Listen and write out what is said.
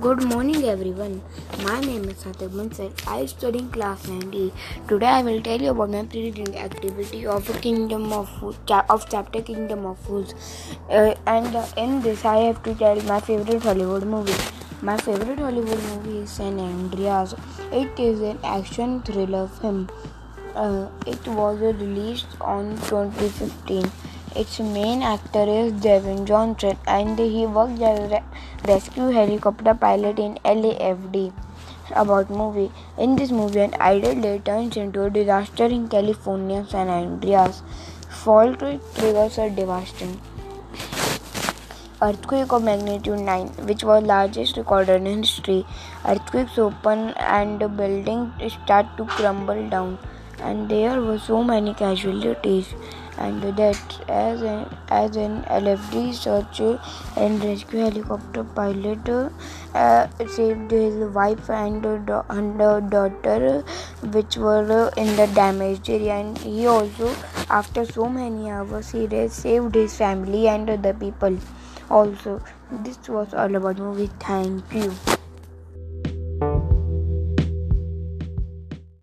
Good morning, everyone. My name is Sathak Mansar. I study in class 9 Today, I will tell you about my pre-reading activity of Kingdom of of chapter Kingdom of Fools. Uh, and uh, in this, I have to tell my favorite Hollywood movie. My favorite Hollywood movie is San Andreas. It is an action thriller film. Uh, it was released on 2015. Its main actor is Dwayne Johnson and he worked as a rescue helicopter pilot in LAFD. About movie. In this movie, an ideal day turns into a disaster in California, San Andreas. Fault triggers a devastating earthquake of magnitude 9, which was largest recorded in history. Earthquakes open and the building start to crumble down, and there were so many casualties. And that as an as an LFD search and rescue helicopter pilot uh, saved his wife and, and daughter which were in the damaged area. And he also after so many hours he saved his family and the people also. This was all about movie. Thank you